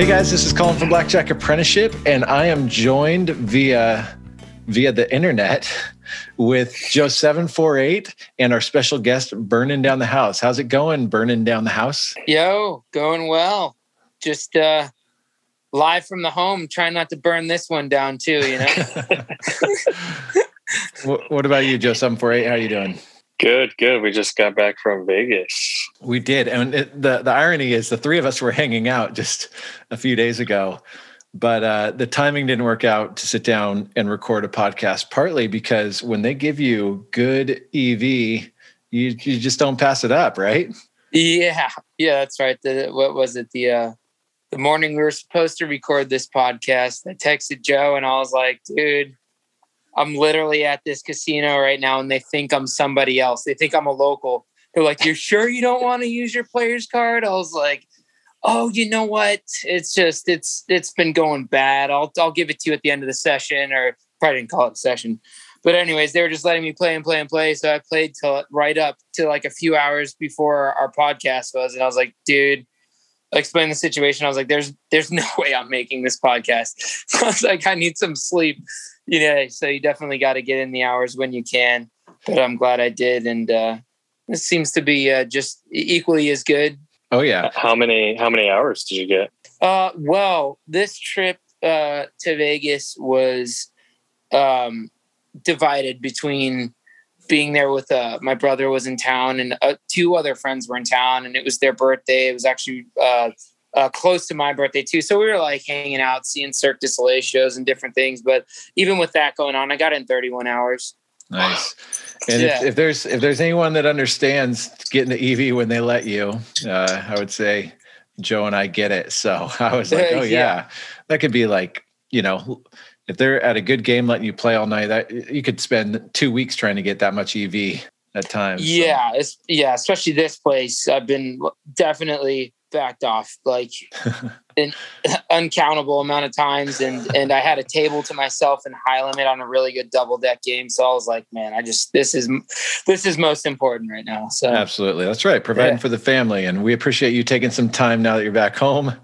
Hey guys, this is Colin from Blackjack Apprenticeship, and I am joined via via the internet with Joe seven four eight and our special guest burning down the house. How's it going, burning down the house? Yo, going well. Just uh live from the home, trying not to burn this one down too. You know. what, what about you, Joe seven four eight? How are you doing? Good, good. We just got back from Vegas. We did, and it, the the irony is the three of us were hanging out just a few days ago, but uh, the timing didn't work out to sit down and record a podcast. Partly because when they give you good EV, you you just don't pass it up, right? Yeah, yeah, that's right. The what was it? The uh, the morning we were supposed to record this podcast, I texted Joe and I was like, dude I'm literally at this casino right now and they think I'm somebody else. They think I'm a local. They're like, You're sure you don't want to use your player's card? I was like, Oh, you know what? It's just it's it's been going bad. I'll I'll give it to you at the end of the session, or probably didn't call it a session. But anyways, they were just letting me play and play and play. So I played till right up to like a few hours before our podcast was, and I was like, dude, I explained the situation. I was like, there's there's no way I'm making this podcast. I was like, I need some sleep you know, so you definitely got to get in the hours when you can. But I'm glad I did, and uh, this seems to be uh, just equally as good. Oh yeah. How many how many hours did you get? Uh, well, this trip uh, to Vegas was um, divided between being there with uh, my brother was in town and uh, two other friends were in town, and it was their birthday. It was actually uh, uh, close to my birthday too. So we were like hanging out, seeing Cirque du Soleil shows and different things. But even with that going on, I got in 31 hours. Nice. And yeah. if, if, there's if there's anyone that understands getting the EV when they let you, uh, I would say Joe and I get it. So I was like, oh yeah. yeah, that could be like you know. If they're at a good game letting you play all night, that you could spend two weeks trying to get that much EV at times. Yeah, so. it's yeah, especially this place. I've been definitely backed off like an uncountable amount of times and and I had a table to myself in high limit on a really good double deck game so I was like man I just this is this is most important right now so absolutely that's right providing yeah. for the family and we appreciate you taking some time now that you're back home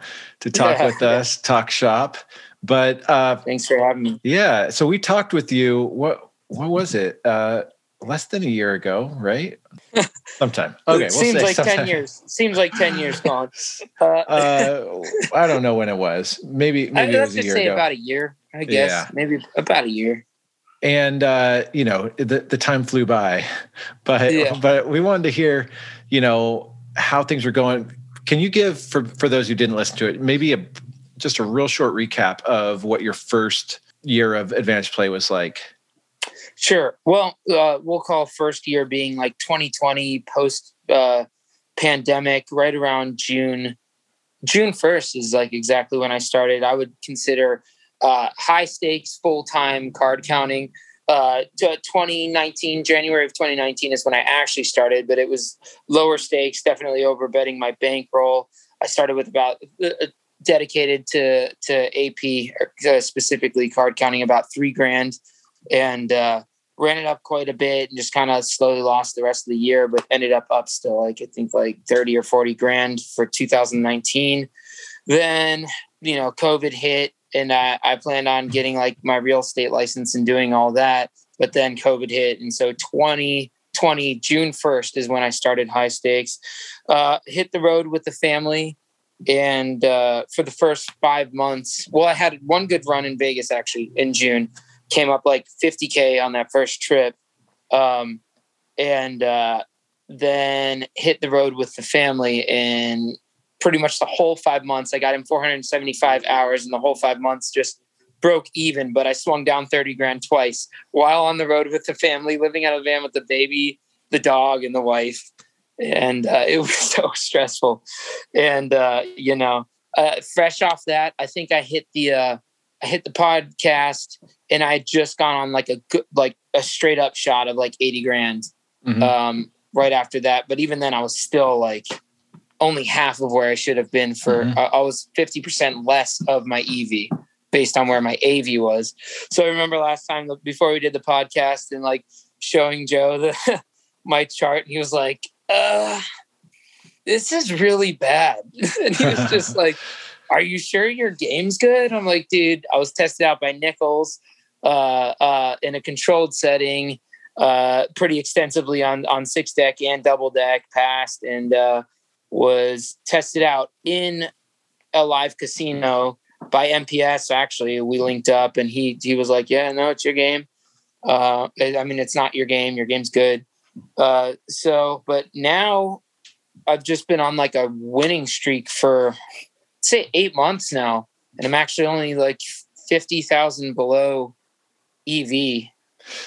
to talk yeah. with us talk shop but uh thanks for having me yeah so we talked with you what what was it uh less than a year ago, right? Sometime. Okay, we'll seems like sometime. ten years. Seems like ten years gone. Uh, uh, I don't know when it was. Maybe maybe I, it was a year say ago. About a year, I guess. Yeah. Maybe about a year. And uh, you know, the the time flew by, but yeah. but we wanted to hear, you know, how things were going. Can you give for for those who didn't listen to it, maybe a just a real short recap of what your first year of advanced play was like? Sure. Well, uh, we'll call first year being like 2020 post uh, pandemic, right around June. June 1st is like exactly when I started. I would consider uh, high stakes full time card counting. Uh, 2019, January of 2019 is when I actually started, but it was lower stakes, definitely over betting my bankroll. I started with about uh, dedicated to to AP, uh, specifically card counting, about three grand and uh, ran it up quite a bit and just kind of slowly lost the rest of the year, but ended up up still like I think like 30 or 40 grand for 2019. Then, you know, COVID hit and I, I planned on getting like my real estate license and doing all that. But then COVID hit. And so 2020, June 1st is when I started high stakes. Uh, hit the road with the family. And uh, for the first five months, well, I had one good run in Vegas actually in June came up like 50k on that first trip um, and uh, then hit the road with the family and pretty much the whole five months. I got in 475 hours and the whole five months just broke even but i swung down 30 grand twice while on the road with the family living out of the van with the baby the dog and the wife. And uh, it was so stressful. And uh, you know uh, fresh off that i think i hit the uh, I hit the podcast and I had just gone on like a good, like a straight up shot of like 80 grand mm-hmm. um, right after that. But even then, I was still like only half of where I should have been for, mm-hmm. uh, I was 50% less of my EV based on where my AV was. So I remember last time before we did the podcast and like showing Joe the my chart, he was like, uh, this is really bad. and he was just like, "Are you sure your game's good?" I'm like, "Dude, I was tested out by Nichols uh, uh, in a controlled setting, uh, pretty extensively on on six deck and double deck, passed, and uh, was tested out in a live casino by MPS. Actually, we linked up, and he he was like, "Yeah, no, it's your game." Uh, I mean, it's not your game. Your game's good. Uh, so, but now I've just been on like a winning streak for say eight months now, and I'm actually only like fifty thousand below EV.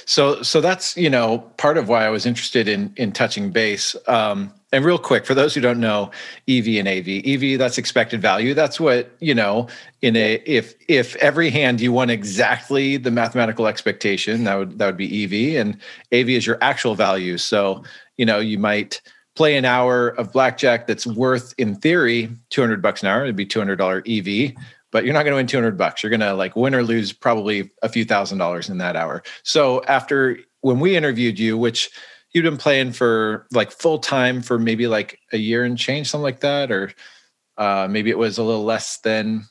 So, so that's you know part of why I was interested in in touching base. Um, and real quick, for those who don't know, EV and AV, EV that's expected value. That's what you know. In a if if every hand you won exactly the mathematical expectation, that would that would be EV, and AV is your actual value. So you know you might play an hour of blackjack that's worth in theory 200 bucks an hour it'd be $200 ev but you're not going to win 200 bucks. You're going to like win or lose probably a few thousand dollars in that hour. So after when we interviewed you which you'd been playing for like full time for maybe like a year and change something like that or uh, maybe it was a little less than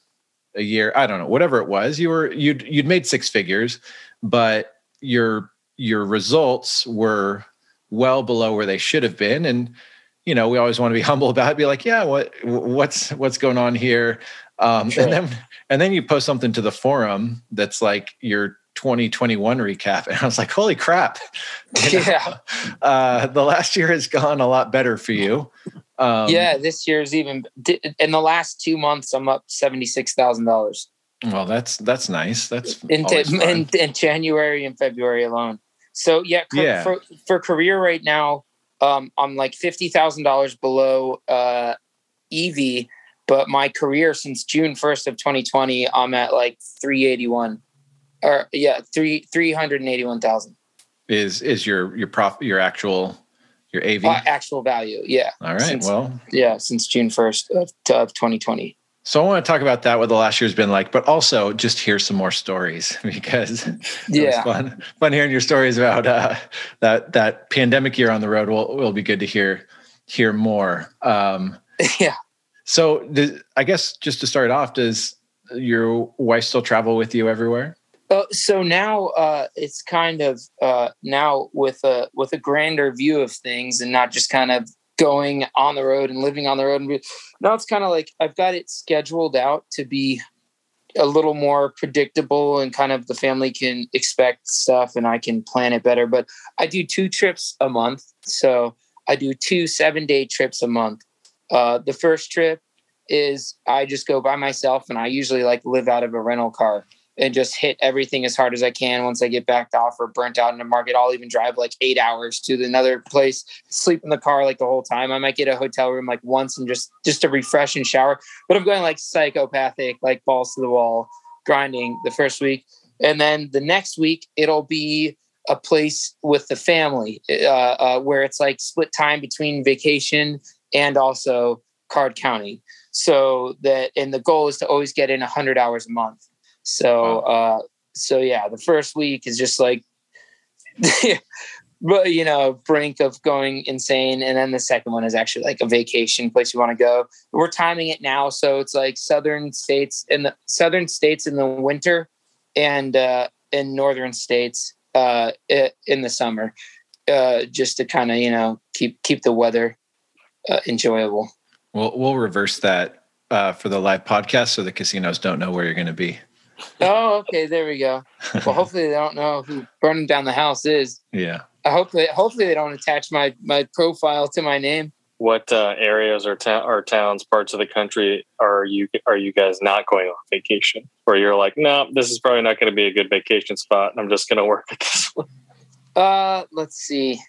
a year i don't know whatever it was you were you'd you'd made six figures but your your results were well below where they should have been. And you know we always want to be humble about it be like yeah what what's what's going on here? Um, sure. and then and then you post something to the forum that's like your 2021 recap and i was like holy crap. You know, yeah. Uh, the last year has gone a lot better for you. Um, yeah this year's even in the last two months i'm up $76000 well that's that's nice. That's in, in, in january and february alone so yeah, yeah. For, for career right now, um, I'm like fifty thousand dollars below uh, EV, but my career since June first of 2020, I'm at like 381, or yeah, three three hundred eighty one thousand. Is is your your prof your actual your AV uh, actual value? Yeah. All right. Since, well. Yeah, since June first of, of 2020. So I want to talk about that, what the last year's been like, but also just hear some more stories because yeah, fun fun hearing your stories about uh, that that pandemic year on the road. Will will be good to hear hear more. Um, yeah. So does, I guess just to start off, does your wife still travel with you everywhere? Uh, so now uh, it's kind of uh, now with a with a grander view of things and not just kind of going on the road and living on the road. Now it's kind of like I've got it scheduled out to be a little more predictable and kind of the family can expect stuff and I can plan it better. But I do two trips a month. So I do two seven day trips a month. Uh, the first trip is I just go by myself and I usually like live out of a rental car and just hit everything as hard as I can once I get backed off or burnt out in the market. I'll even drive like eight hours to another place, sleep in the car like the whole time. I might get a hotel room like once and just just to refresh and shower. But I'm going like psychopathic, like balls to the wall, grinding the first week. And then the next week it'll be a place with the family uh, uh, where it's like split time between vacation and also card counting. So that and the goal is to always get in 100 hours a month. So, uh, so yeah, the first week is just like, but you know, brink of going insane, and then the second one is actually like a vacation place you want to go. We're timing it now, so it's like southern states in the southern states in the winter, and uh, in northern states uh, in the summer, uh, just to kind of you know keep keep the weather uh, enjoyable. We'll we'll reverse that uh, for the live podcast, so the casinos don't know where you're going to be. Oh, okay. There we go. Well, hopefully they don't know who burning down the house is. Yeah. I hope that hopefully they don't attach my my profile to my name. What uh, areas or, ta- or towns, parts of the country are you are you guys not going on vacation? Where you're like, no, this is probably not going to be a good vacation spot, and I'm just going to work at this one. Uh, let's see.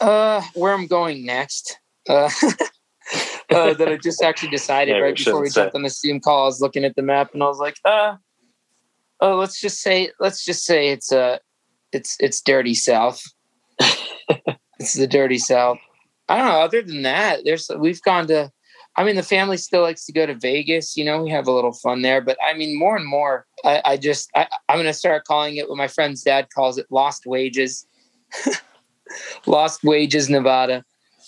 Uh, where I'm going next. Uh, uh that I just actually decided right before we jumped on the Zoom call. I was looking at the map and I was like, uh, oh, let's just say let's just say it's a uh, it's it's dirty south. it's the dirty south. I don't know. Other than that, there's we've gone to. I mean, the family still likes to go to Vegas. You know, we have a little fun there. But I mean, more and more, I, I just I, I'm going to start calling it what my friend's dad calls it: lost wages. lost wages, Nevada.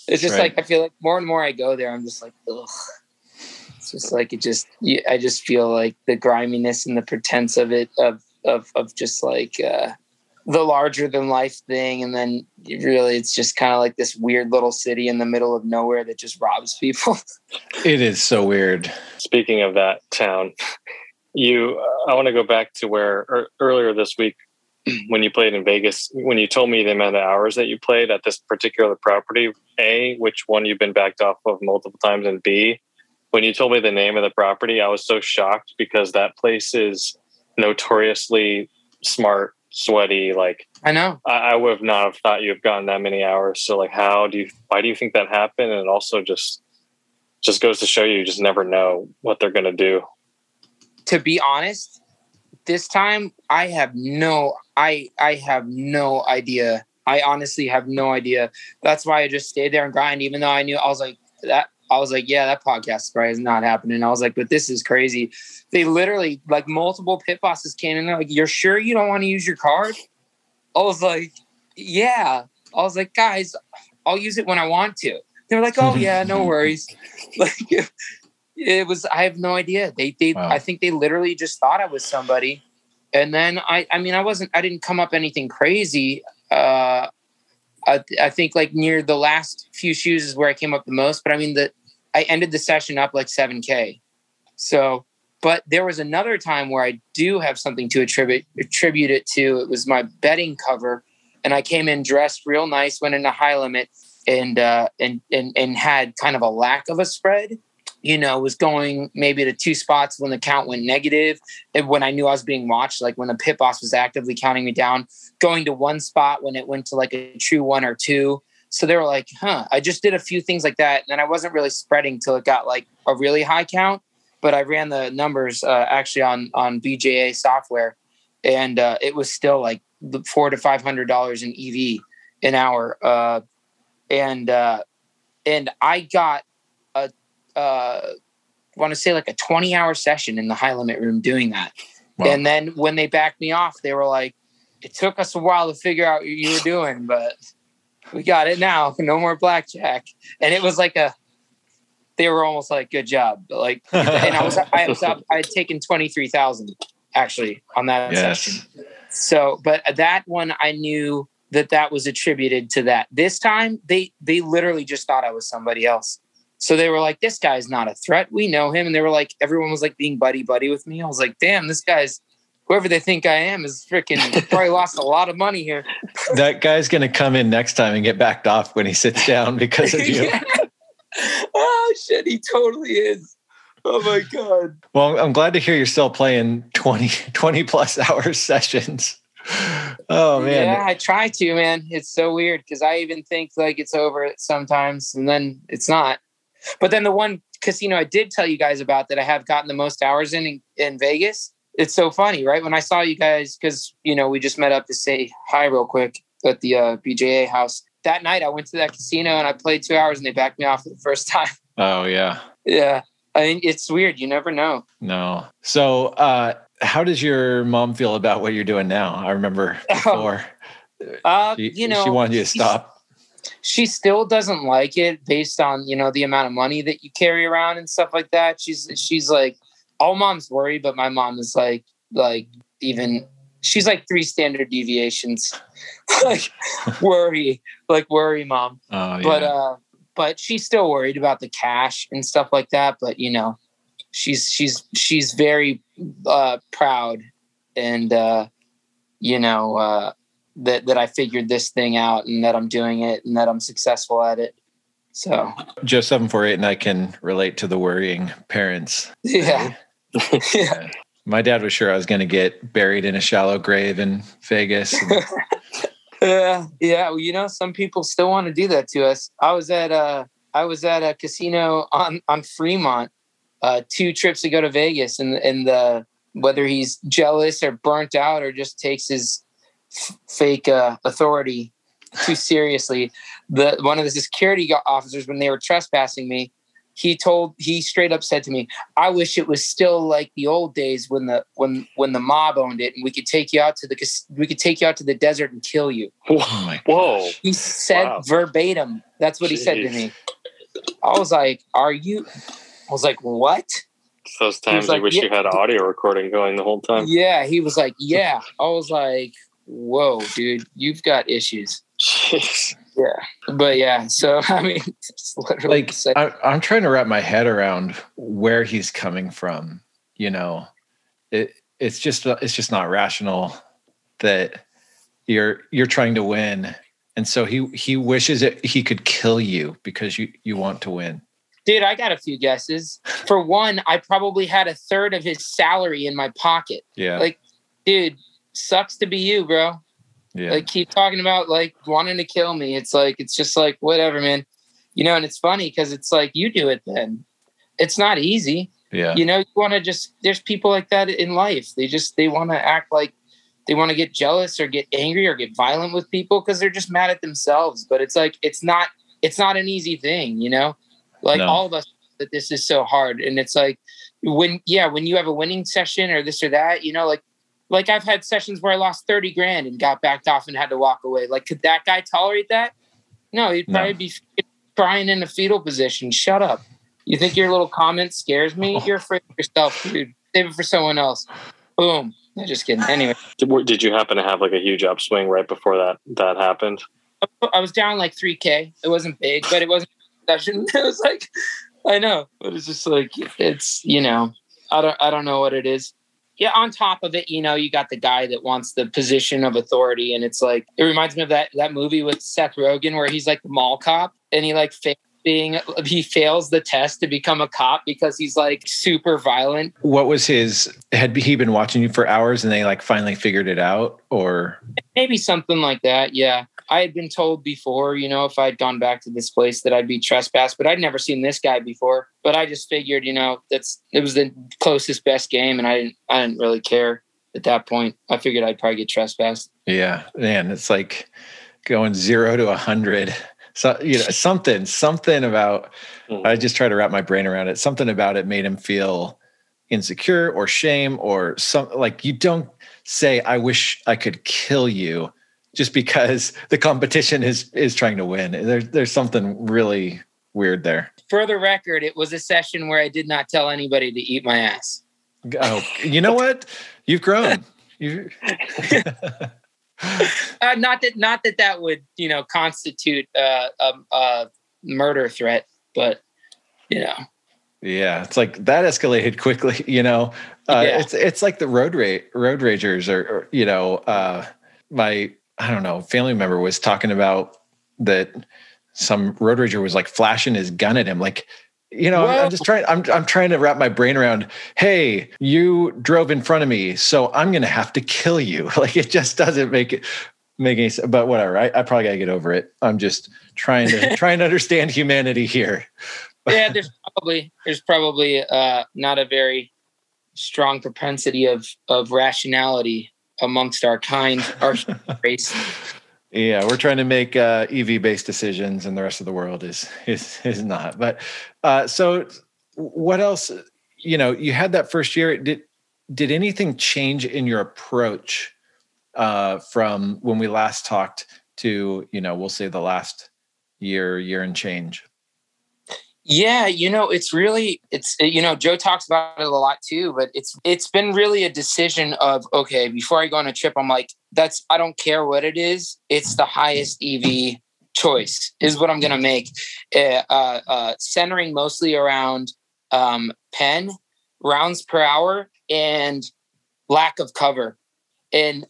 It's just right. like I feel like more and more I go there, I'm just like, ugh. It's just like it just I just feel like the griminess and the pretense of it of of of just like uh the larger than life thing. And then really it's just kind of like this weird little city in the middle of nowhere that just robs people. It is so weird. Speaking of that town you i want to go back to where er, earlier this week when you played in vegas when you told me the amount of hours that you played at this particular property a which one you've been backed off of multiple times and b when you told me the name of the property i was so shocked because that place is notoriously smart sweaty. Like I know, I, I would have not have thought you have gotten that many hours. So like, how do you? Why do you think that happened? And it also just just goes to show you, you just never know what they're going to do. To be honest, this time I have no, I I have no idea. I honestly have no idea. That's why I just stayed there and grind, even though I knew I was like that I was like, yeah, that podcast probably is not happening. I was like, but this is crazy. They literally like multiple pit bosses came in. They're like, you're sure you don't want to use your card? I was like, yeah. I was like, guys, I'll use it when I want to. They're like, oh yeah, no worries. like it was. I have no idea. They they. Wow. I think they literally just thought I was somebody. And then I. I mean, I wasn't. I didn't come up anything crazy. Uh, I, I think like near the last few shoes is where I came up the most. But I mean, the I ended the session up like 7K. So, but there was another time where I do have something to attribute attribute it to. It was my betting cover, and I came in dressed real nice, went into high limit, and uh, and and and had kind of a lack of a spread. You know, was going maybe to two spots when the count went negative, and when I knew I was being watched, like when the pit boss was actively counting me down, going to one spot when it went to like a true one or two so they were like, huh, I just did a few things like that. And I wasn't really spreading till it got like a really high count. But I ran the numbers uh, actually on on BJA software, and uh, it was still like four to five hundred dollars in EV an hour. Uh, and uh, and I got uh, want to say like a twenty hour session in the high limit room doing that. Wow. And then when they backed me off, they were like, "It took us a while to figure out what you were doing, but." we got it now. No more blackjack. And it was like a, they were almost like, good job. Like, and I was, I was up, I had taken 23,000 actually on that yes. session. So, but that one, I knew that that was attributed to that. This time they, they literally just thought I was somebody else. So they were like, this guy's not a threat. We know him. And they were like, everyone was like being buddy buddy with me. I was like, damn, this guy's whoever they think I am is freaking probably lost a lot of money here. that guy's going to come in next time and get backed off when he sits down because of you. oh shit, he totally is. Oh my god. Well, I'm glad to hear you're still playing 20 20 plus hour sessions. Oh man. Yeah, I try to, man. It's so weird because I even think like it's over sometimes and then it's not. But then the one casino I did tell you guys about that I have gotten the most hours in in, in Vegas it's so funny, right? When I saw you guys, because you know we just met up to say hi real quick at the uh, BJA house. That night, I went to that casino and I played two hours, and they backed me off for the first time. Oh yeah, yeah. I mean, it's weird. You never know. No. So, uh, how does your mom feel about what you're doing now? I remember before. uh, she, you know, she wanted you to stop. She still doesn't like it based on you know the amount of money that you carry around and stuff like that. She's she's like, all moms worry, but my mom is like like even she's like three standard deviations like worry like worry mom oh, yeah. but uh but she's still worried about the cash and stuff like that but you know she's she's she's very uh proud and uh you know uh that that I figured this thing out and that I'm doing it and that I'm successful at it so Joe 748 and I can relate to the worrying parents yeah yeah. My dad was sure I was going to get buried in a shallow grave in Vegas. uh, yeah, well, you know, some people still want to do that to us. I was at uh, I was at a casino on on Fremont uh, two trips to go to Vegas, and and the whether he's jealous or burnt out or just takes his f- fake uh, authority too seriously. The one of the security officers when they were trespassing me he told he straight up said to me i wish it was still like the old days when the when when the mob owned it and we could take you out to the we could take you out to the desert and kill you oh whoa he said wow. verbatim that's what Jeez. he said to me i was like are you I was like, what? Those times like, you wish yeah. you had audio recording going the whole time. Yeah. He was like, yeah. I was like, whoa, dude, you've got issues. Jeez. Yeah. But yeah, so I mean, like I, I'm trying to wrap my head around where he's coming from. You know, it it's just it's just not rational that you're you're trying to win and so he he wishes that he could kill you because you you want to win dude i got a few guesses for one i probably had a third of his salary in my pocket yeah like dude sucks to be you bro. Yeah. Like keep talking about like wanting to kill me. It's like it's just like whatever man. You know and it's funny because it's like you do it then. It's not easy. Yeah. You know you want to just there's people like that in life. They just they want to act like they want to get jealous or get angry or get violent with people because they're just mad at themselves. But it's like it's not it's not an easy thing, you know. Like no. all of us that this is so hard, and it's like when yeah when you have a winning session or this or that, you know, like like I've had sessions where I lost thirty grand and got backed off and had to walk away. Like could that guy tolerate that? No, he'd probably no. be crying in a fetal position. Shut up. You think your little comment scares me? Oh. You're afraid of yourself, dude. Save it for someone else. Boom. I just kidding. Anyway, did you happen to have like a huge upswing right before that that happened? I was down like three k. It wasn't big, but it wasn't. It was like I know, but it's just like it's you know I don't I don't know what it is. Yeah, on top of it, you know, you got the guy that wants the position of authority, and it's like it reminds me of that that movie with Seth Rogen where he's like the mall cop and he like being he fails the test to become a cop because he's like super violent. What was his had he been watching you for hours and they like finally figured it out or maybe something like that. Yeah. I had been told before, you know, if I'd gone back to this place that I'd be trespassed, but I'd never seen this guy before. But I just figured, you know, that's it was the closest best game and I didn't I didn't really care at that point. I figured I'd probably get trespassed. Yeah. Man, it's like going zero to a hundred so you know something something about mm. i just try to wrap my brain around it something about it made him feel insecure or shame or some like you don't say i wish i could kill you just because the competition is is trying to win there's there's something really weird there for the record it was a session where i did not tell anybody to eat my ass oh you know what you've grown you uh, not that not that that would you know constitute uh, a, a murder threat, but you know. Yeah, it's like that escalated quickly. You know, uh, yeah. it's it's like the road rage road ragers, or, or you know, uh, my I don't know family member was talking about that some road rager was like flashing his gun at him, like you know I'm, I'm, just trying I'm, I'm trying to wrap my brain around hey you drove in front of me so i'm gonna have to kill you. Like it just doesn't make it make any sense but whatever I, I probably gotta get over it. I'm just trying to trying to understand humanity here. Yeah there's probably there's probably uh not a very strong propensity of of rationality amongst our kind our race yeah, we're trying to make uh, EV based decisions, and the rest of the world is is is not. But uh, so, what else? You know, you had that first year. Did did anything change in your approach uh, from when we last talked to you know we'll say the last year year and change? Yeah, you know, it's really it's you know, Joe talks about it a lot too, but it's it's been really a decision of okay, before I go on a trip, I'm like, that's I don't care what it is, it's the highest EV choice is what I'm gonna make. Uh, uh, uh, centering mostly around um, pen, rounds per hour, and lack of cover. And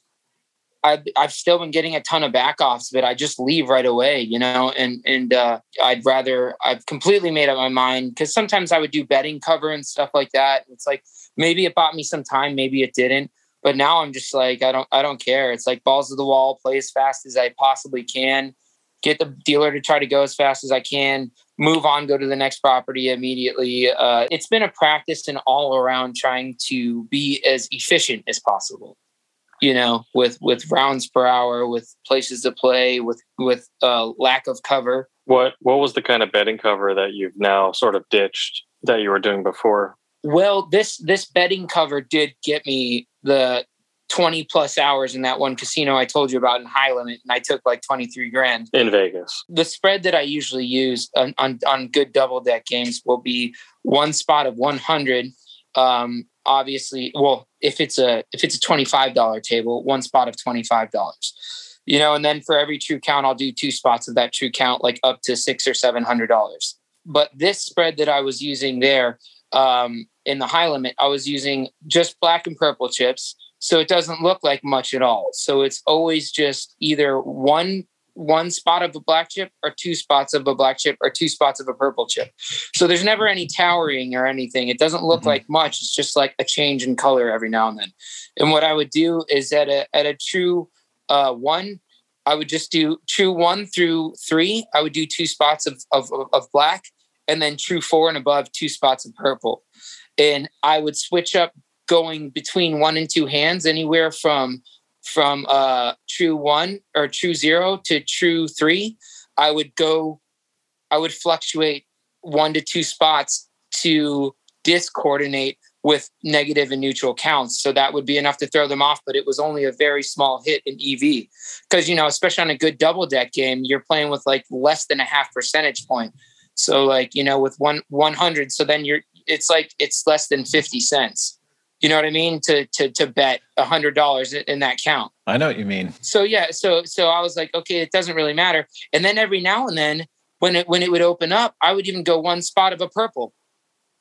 I've, I've still been getting a ton of backoffs but I just leave right away, you know, and, and, uh, I'd rather, I've completely made up my mind because sometimes I would do betting cover and stuff like that. It's like, maybe it bought me some time, maybe it didn't, but now I'm just like, I don't, I don't care. It's like balls to the wall, play as fast as I possibly can, get the dealer to try to go as fast as I can, move on, go to the next property immediately. Uh, it's been a practice and all around trying to be as efficient as possible you know, with with rounds per hour, with places to play, with with uh, lack of cover. What what was the kind of betting cover that you've now sort of ditched that you were doing before? Well, this this betting cover did get me the 20 plus hours in that one casino I told you about in high limit, and I took like 23 grand in Vegas. The spread that I usually use on, on, on good double deck games will be one spot of 100. Um, obviously, well, if it's a if it's a $25 table, one spot of $25. You know, and then for every true count, I'll do two spots of that true count, like up to six or seven hundred dollars. But this spread that I was using there um, in the high limit, I was using just black and purple chips so it doesn't look like much at all so it's always just either one one spot of a black chip or two spots of a black chip or two spots of a purple chip. So there's never any towering or anything. It doesn't look mm-hmm. like much. It's just like a change in color every now and then. And what i would do is at a at a true uh, one i would just do true one through three. I would do two spots of, of, of black and then true four and above two spots of purple. And i would switch up going between one and two hands, anywhere from from uh, true one or true zero to true three. I would go, I would fluctuate one to two spots to discoordinate with negative and neutral counts. So that would be enough to throw them off, but it was only a very small hit in EV. Because, you know, especially on a good double deck game, you're playing with like less than a half percentage point. So like, you know, with one 100, so then you're, it's like, it's less than 50 cents. You know what I mean? To to to bet a hundred dollars in that count. I know what you mean. So yeah, so so I was like, okay, it doesn't really matter. And then every now and then, when it when it would open up, I would even go one spot of a purple.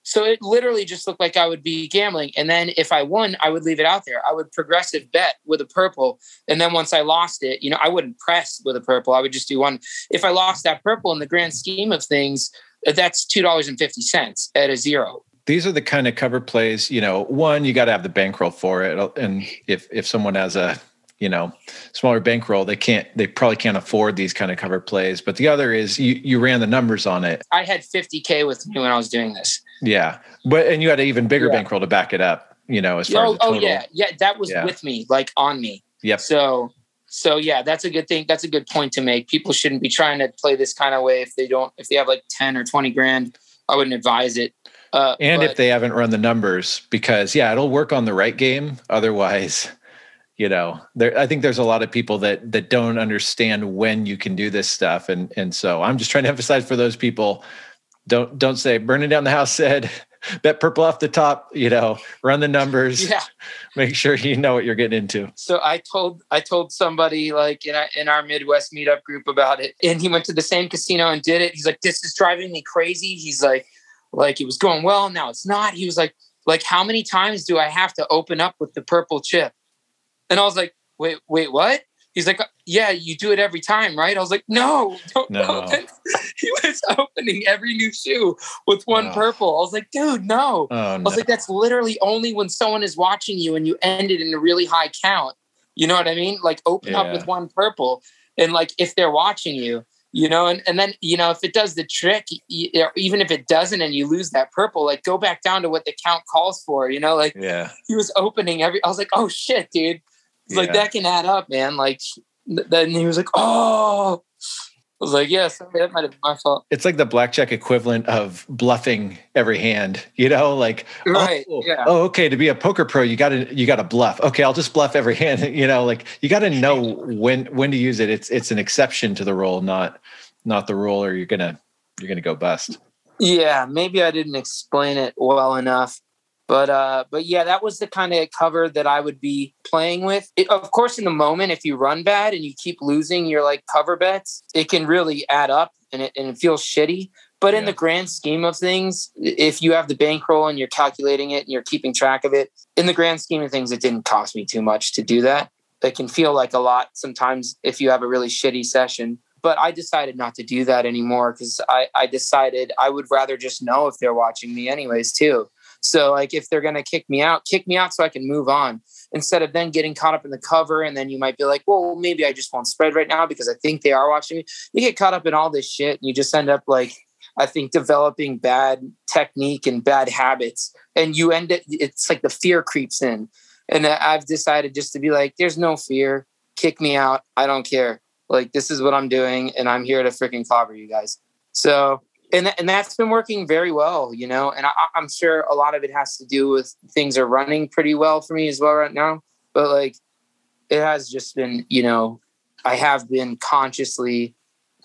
So it literally just looked like I would be gambling. And then if I won, I would leave it out there. I would progressive bet with a purple. And then once I lost it, you know, I wouldn't press with a purple. I would just do one. If I lost that purple in the grand scheme of things, uh, that's two dollars and fifty cents at a zero these are the kind of cover plays you know one you got to have the bankroll for it uh, and if if someone has a you know smaller bankroll they can't they probably can't afford these kind of cover plays but the other is you you ran the numbers on it. I had 50k with me when i was doing this. Yeah but and you had an even bigger yeah. bankroll to back it up you know as far oh, as oh yeah yeah that was yeah. with me like on me. Yep. So so yeah that's a good thing that's a good point to make. People shouldn't be trying to play this kind of way if they don't if they have like 10 or 20 grand i wouldn't advise it uh, and but, if they haven't run the numbers, because yeah, it'll work on the right game. Otherwise, you know, there. I think there's a lot of people that that don't understand when you can do this stuff, and and so I'm just trying to emphasize for those people. Don't don't say burning down the house said bet purple off the top you know run the numbers yeah make sure you know what you're getting into so i told i told somebody like in our, in our midwest meetup group about it and he went to the same casino and did it he's like this is driving me crazy he's like like it was going well now it's not he was like like how many times do i have to open up with the purple chip and i was like wait wait what he's like yeah you do it every time right i was like no don't no. he was opening every new shoe with one oh. purple i was like dude no. Oh, i was no. like that's literally only when someone is watching you and you end it in a really high count you know what i mean like open yeah. up with one purple and like if they're watching you you know and, and then you know if it does the trick you, even if it doesn't and you lose that purple like go back down to what the count calls for you know like yeah. he was opening every i was like oh shit dude. Yeah. like that can add up man. Like then he was like oh I was like, yes, yeah, that might have been my fault. It's like the blackjack equivalent of bluffing every hand, you know, like right, oh, yeah. oh, okay. To be a poker pro, you gotta you gotta bluff. Okay, I'll just bluff every hand, you know, like you gotta know when when to use it. It's it's an exception to the rule, not not the rule, or you're gonna you're gonna go bust. Yeah, maybe I didn't explain it well enough. But uh, but yeah, that was the kind of cover that I would be playing with. It, of course, in the moment, if you run bad and you keep losing your like cover bets, it can really add up and it and it feels shitty. But yeah. in the grand scheme of things, if you have the bankroll and you're calculating it and you're keeping track of it, in the grand scheme of things, it didn't cost me too much to do that. It can feel like a lot sometimes if you have a really shitty session. But I decided not to do that anymore because I, I decided I would rather just know if they're watching me, anyways, too. So like if they're gonna kick me out, kick me out so I can move on. Instead of then getting caught up in the cover and then you might be like, well, maybe I just won't spread right now because I think they are watching me. You get caught up in all this shit and you just end up like I think developing bad technique and bad habits. And you end it, it's like the fear creeps in. And I've decided just to be like, there's no fear. Kick me out. I don't care. Like, this is what I'm doing. And I'm here to freaking clobber you guys. So and and that's been working very well, you know. And I, am sure a lot of it has to do with things are running pretty well for me as well right now. but like it has just been, you know, I have been consciously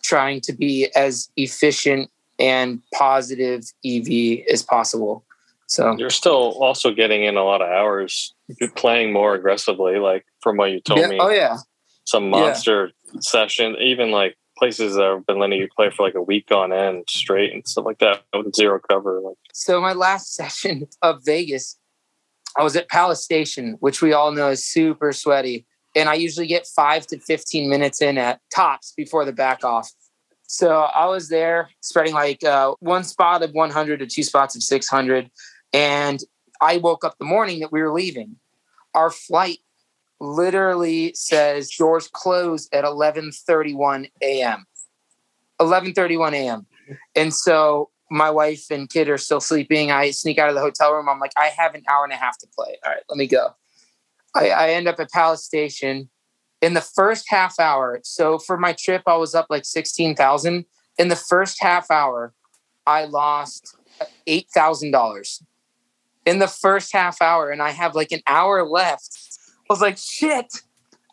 trying to be as efficient and positive EV as possible. So you're still also getting in a lot of hours. You're playing more aggressively, like from what you told yeah. me. Oh yeah. Some monster yeah. session, even like places that have been letting you play for like a week on end straight and stuff like that with zero cover. Like so my last session of Vegas, I was at Palace Station, which we all know is super sweaty. And I usually get five to 15 minutes in at tops before the back off. So I was there spreading like uh, one spot of 100 to two spots of 600. And I woke up the morning that we were leaving. Our flight literally says doors close at 11:31 a.m. 11:31 a.m. And so my wife and kid are still sleeping. I sneak out of the hotel room. I'm like, I have an hour and a half to play. All right, let me go. I, I end up at Palace Station in the first half hour. So for my trip, I was up like 16,000. In the first half hour, I lost $8,000 in the first half hour. And I have like an hour left. I was like, shit.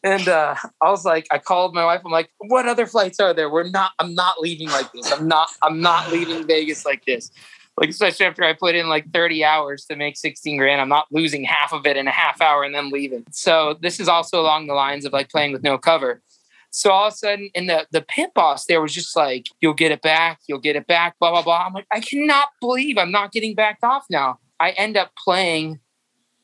And uh, I was like, I called my wife. I'm like, what other flights are there? We're not, I'm not leaving like this. I'm not, I'm not leaving Vegas like this like especially after I put in like 30 hours to make 16 grand, I'm not losing half of it in a half hour and then leaving. So this is also along the lines of like playing with no cover. So all of a sudden, in the the pit boss, there was just like, "You'll get it back, you'll get it back," blah blah blah. I'm like, I cannot believe I'm not getting backed off now. I end up playing.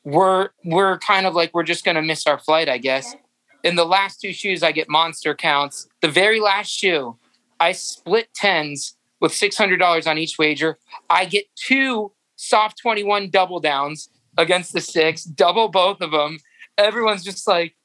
We're we're kind of like we're just gonna miss our flight, I guess. In the last two shoes, I get monster counts. The very last shoe, I split tens with $600 on each wager. I get two soft 21 double downs against the six, double both of them. Everyone's just like,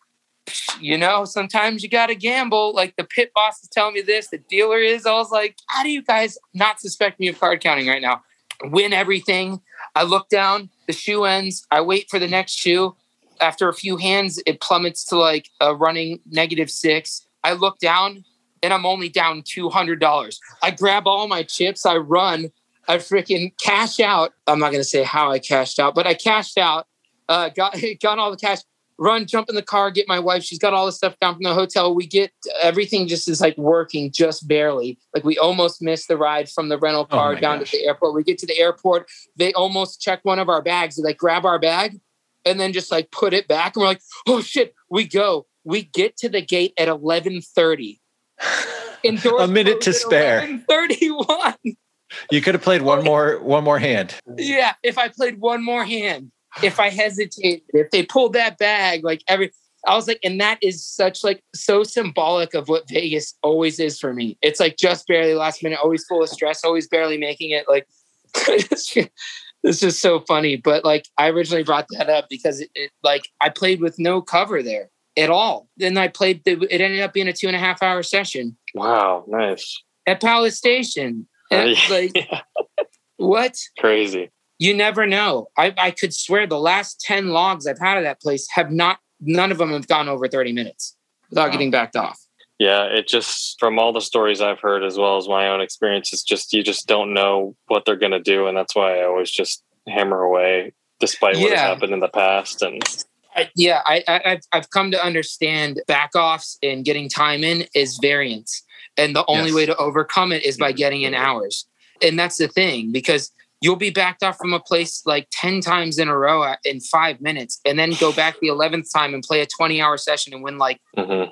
you know, sometimes you got to gamble. Like the pit boss is telling me this, the dealer is. I was like, how do you guys not suspect me of card counting right now? Win everything. I look down, the shoe ends. I wait for the next shoe. After a few hands, it plummets to like a running negative six. I look down, and I'm only down $200. I grab all my chips, I run, I freaking cash out. I'm not going to say how I cashed out, but I cashed out, uh, got, got all the cash, run, jump in the car, get my wife. She's got all the stuff down from the hotel. We get everything just is like working just barely. Like we almost missed the ride from the rental oh car oh down gosh. to the airport. We get to the airport. They almost check one of our bags. They like grab our bag and then just like put it back. And we're like, oh shit, we go. We get to the gate at 1130 a minute to spare. Thirty-one. You could have played one more one more hand. Yeah, if I played one more hand, if I hesitated, if they pulled that bag, like every, I was like, and that is such like so symbolic of what Vegas always is for me. It's like just barely last minute, always full of stress, always barely making it. Like this is so funny, but like I originally brought that up because it, it like I played with no cover there at all. Then I played. The, it ended up being a two and a half hour session. Wow, nice at Palace Station. Oh, and, like what? Crazy. You never know. I, I could swear the last ten logs I've had of that place have not. None of them have gone over thirty minutes without wow. getting backed off. Yeah, it just from all the stories I've heard as well as my own experience, it's just you just don't know what they're going to do, and that's why I always just hammer away, despite what yeah. has happened in the past. And I, yeah, I, have I, have come to understand back offs and getting time in is variance. And the only yes. way to overcome it is by getting in hours. And that's the thing because you'll be backed off from a place like 10 times in a row in five minutes and then go back the 11th time and play a 20 hour session and win like mm-hmm.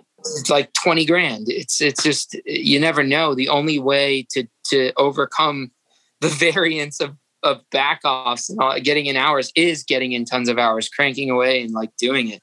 like 20 grand it's it's just you never know the only way to to overcome the variance of of back offs and all, getting in hours is getting in tons of hours, cranking away and like doing it.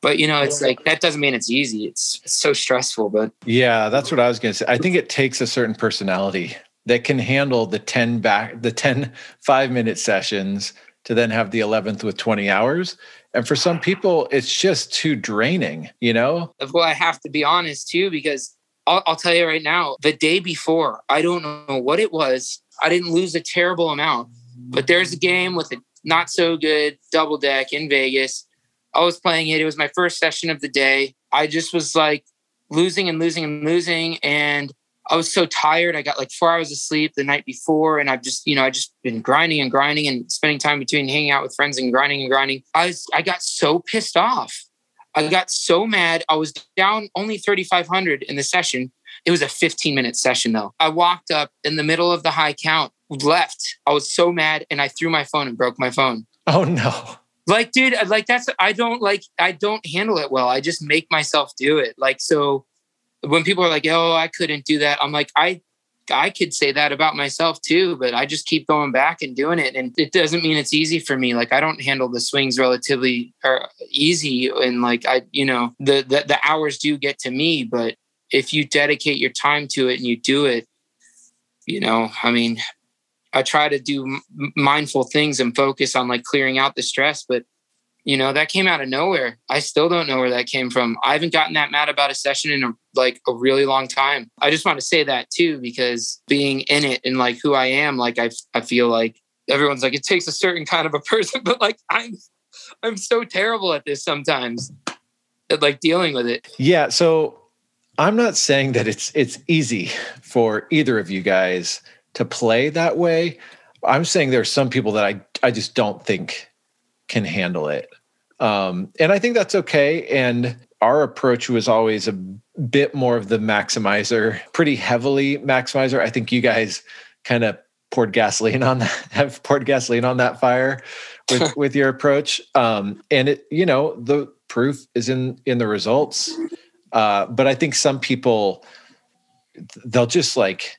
But you know, it's like that doesn't mean it's easy. It's, it's so stressful. But yeah, that's what I was gonna say. I think it takes a certain personality that can handle the 10 back the 10 five minute sessions to then have the 11th with 20 hours. And for some people, it's just too draining, you know? Well, I have to be honest too, because I'll, I'll tell you right now, the day before, I don't know what it was. I didn't lose a terrible amount, but there's a game with a not so good double deck in Vegas. I was playing it. It was my first session of the day. I just was like losing and losing and losing. And I was so tired. I got like four hours of sleep the night before. And I've just, you know, I just been grinding and grinding and spending time between hanging out with friends and grinding and grinding. I was, I got so pissed off. I got so mad. I was down only 3,500 in the session. It was a 15 minute session though. I walked up in the middle of the high count, left. I was so mad and I threw my phone and broke my phone. Oh no. Like, dude, like that's, I don't like, I don't handle it well. I just make myself do it. Like, so when people are like, oh, I couldn't do that, I'm like, I I could say that about myself too, but I just keep going back and doing it. And it doesn't mean it's easy for me. Like I don't handle the swings relatively or easy. And like I, you know, the, the, the hours do get to me, but if you dedicate your time to it and you do it, you know, I mean, I try to do mindful things and focus on like clearing out the stress, but you know that came out of nowhere. I still don't know where that came from. I haven't gotten that mad about a session in a, like a really long time. I just want to say that too because being in it and like who i am like i, I feel like everyone's like it takes a certain kind of a person but like i'm i'm so terrible at this sometimes at like dealing with it. Yeah so i'm not saying that it's it's easy for either of you guys to play that way. I'm saying there are some people that i i just don't think can handle it um, and I think that's okay. And our approach was always a bit more of the maximizer, pretty heavily maximizer. I think you guys kind of poured gasoline on that, have poured gasoline on that fire with, with your approach. Um, and it, you know, the proof is in in the results. Uh, but I think some people they'll just like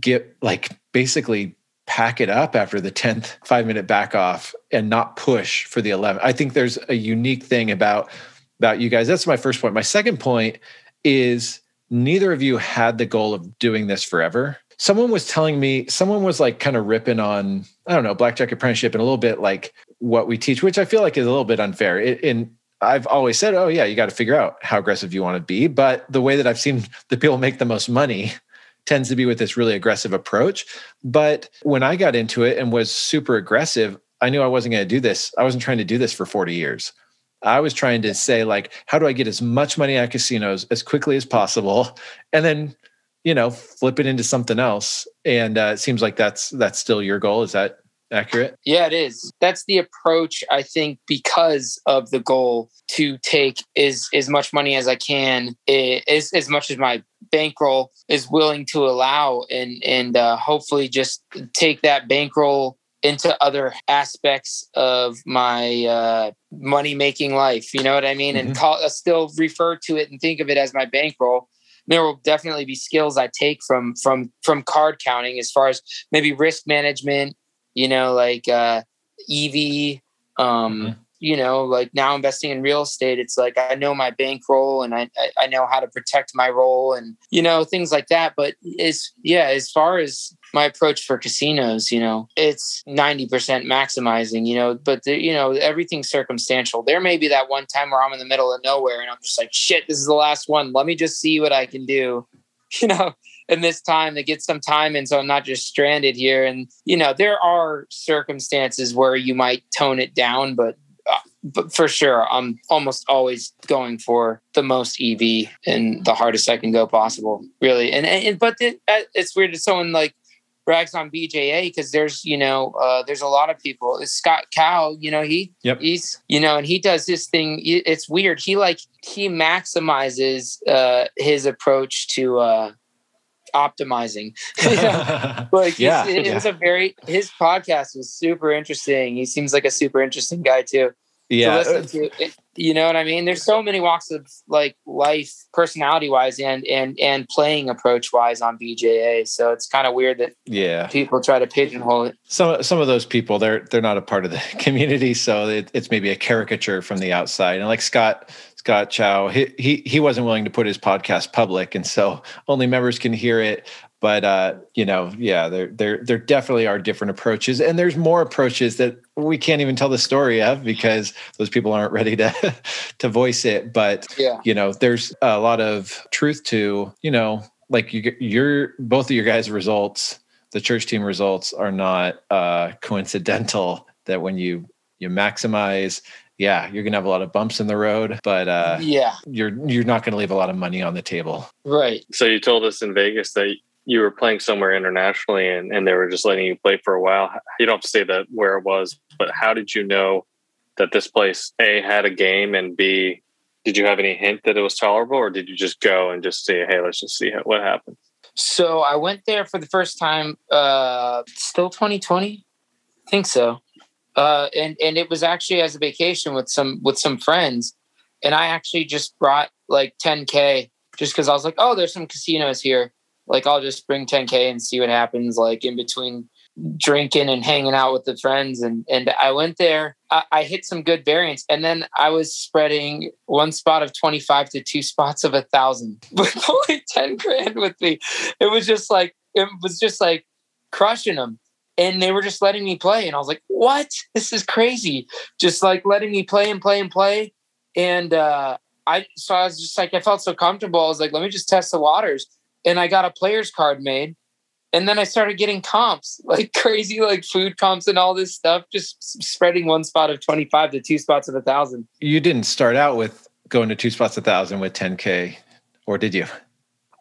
get like basically pack it up after the 10th five minute back off and not push for the 11th. I think there's a unique thing about about you guys. That's my first point. My second point is neither of you had the goal of doing this forever. Someone was telling me, someone was like kind of ripping on, I don't know, blackjack apprenticeship and a little bit like what we teach, which I feel like is a little bit unfair. It, and I've always said, oh yeah, you got to figure out how aggressive you want to be. But the way that I've seen the people make the most money tends to be with this really aggressive approach. But when I got into it and was super aggressive, I knew I wasn't going to do this. I wasn't trying to do this for 40 years. I was trying to say, like, how do I get as much money at casinos as quickly as possible? And then, you know, flip it into something else. And uh, it seems like that's that's still your goal. Is that accurate? Yeah, it is. That's the approach, I think, because of the goal to take is as much money as I can, as, as much as my bankroll is willing to allow, and, and uh, hopefully just take that bankroll into other aspects of my uh, money making life. You know what I mean? Mm-hmm. And call, uh, still refer to it and think of it as my bankroll there will definitely be skills I take from from from card counting as far as maybe risk management, you know, like uh, EV. Um, mm-hmm. You know, like now investing in real estate, it's like I know my bankroll and I I know how to protect my roll and you know things like that. But it's yeah, as far as my approach for casinos, you know, it's 90% maximizing, you know, but the, you know, everything's circumstantial. There may be that one time where I'm in the middle of nowhere and I'm just like, shit, this is the last one. Let me just see what I can do. You know, in this time to get some time and so I'm not just stranded here. And you know, there are circumstances where you might tone it down, but but for sure, I'm almost always going for the most EV and the hardest I can go possible, really. And, and but it, uh, it's weird that someone like brags on BJA because there's you know uh, there's a lot of people. It's Scott Cow, you know he yep. he's you know and he does this thing. It's weird. He like he maximizes uh, his approach to uh, optimizing. like yeah, it, it yeah. was a very his podcast was super interesting. He seems like a super interesting guy too. Yeah, to to. It, you know what I mean? There's so many walks of like life, personality wise, and and and playing approach wise on BJA. So it's kind of weird that yeah people try to pigeonhole it. Some some of those people they're they're not a part of the community, so it, it's maybe a caricature from the outside. And like Scott Scott Chow, he, he he wasn't willing to put his podcast public, and so only members can hear it. But uh, you know, yeah, there there there definitely are different approaches, and there's more approaches that we can't even tell the story of because those people aren't ready to to voice it. But yeah, you know, there's a lot of truth to you know, like you, your both of your guys' results, the church team results are not uh, coincidental. That when you you maximize yeah, you're gonna have a lot of bumps in the road, but uh, yeah, you're you're not gonna leave a lot of money on the table. Right. So you told us in Vegas that you were playing somewhere internationally and, and they were just letting you play for a while. You don't have to say that where it was, but how did you know that this place A had a game and B did you have any hint that it was tolerable, or did you just go and just say, "Hey, let's just see what happens"? So I went there for the first time. Uh, still 2020, I think so. Uh, and and it was actually as a vacation with some with some friends, and I actually just brought like 10k just because I was like, oh, there's some casinos here. Like I'll just bring 10k and see what happens. Like in between drinking and hanging out with the friends. And and I went there I, I, hit some good variance and then I was spreading one spot of 25 to two spots of a thousand with only 10 grand with me. It was just like it was just like crushing them. And they were just letting me play and I was like what? This is crazy. Just like letting me play and play and play. And uh I so I was just like I felt so comfortable. I was like let me just test the waters and I got a player's card made and then I started getting comps, like crazy, like food comps and all this stuff, just spreading one spot of 25 to two spots of a thousand. You didn't start out with going to two spots a thousand with 10K, or did you?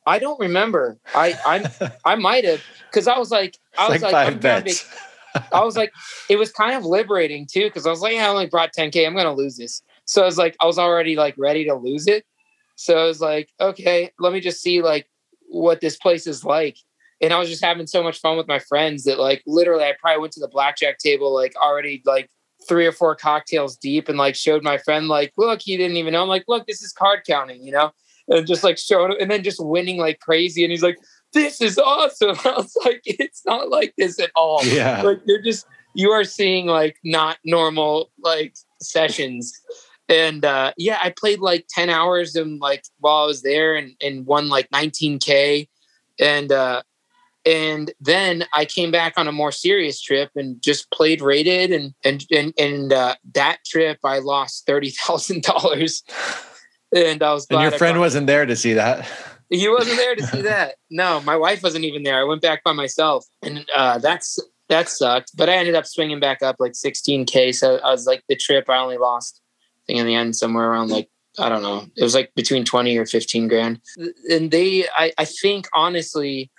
I don't remember. I I I might have because I was like I was like, like bets. I was like, it was kind of liberating too because I was like, yeah, I only brought 10k. I'm gonna lose this. So I was like, I was already like ready to lose it. So I was like, okay, let me just see like what this place is like and I was just having so much fun with my friends that like literally I probably went to the blackjack table like already like three or four cocktails deep and like showed my friend like look he didn't even know. I'm like look this is card counting you know? And just like showing and then just winning like crazy and he's like this is awesome. I was like it's not like this at all. Yeah. Like you're just you are seeing like not normal like sessions and uh yeah I played like 10 hours and like while I was there and and won like 19k and uh and then I came back on a more serious trip and just played rated and and and and uh, that trip I lost thirty thousand dollars, and I was. and your friend wasn't there to see that. He wasn't there to see that. No, my wife wasn't even there. I went back by myself, and uh, that's that sucked. But I ended up swinging back up like sixteen k. So I was like the trip I only lost. Think in the end somewhere around like I don't know. It was like between 20 or 15 grand. And they, I, I think honestly,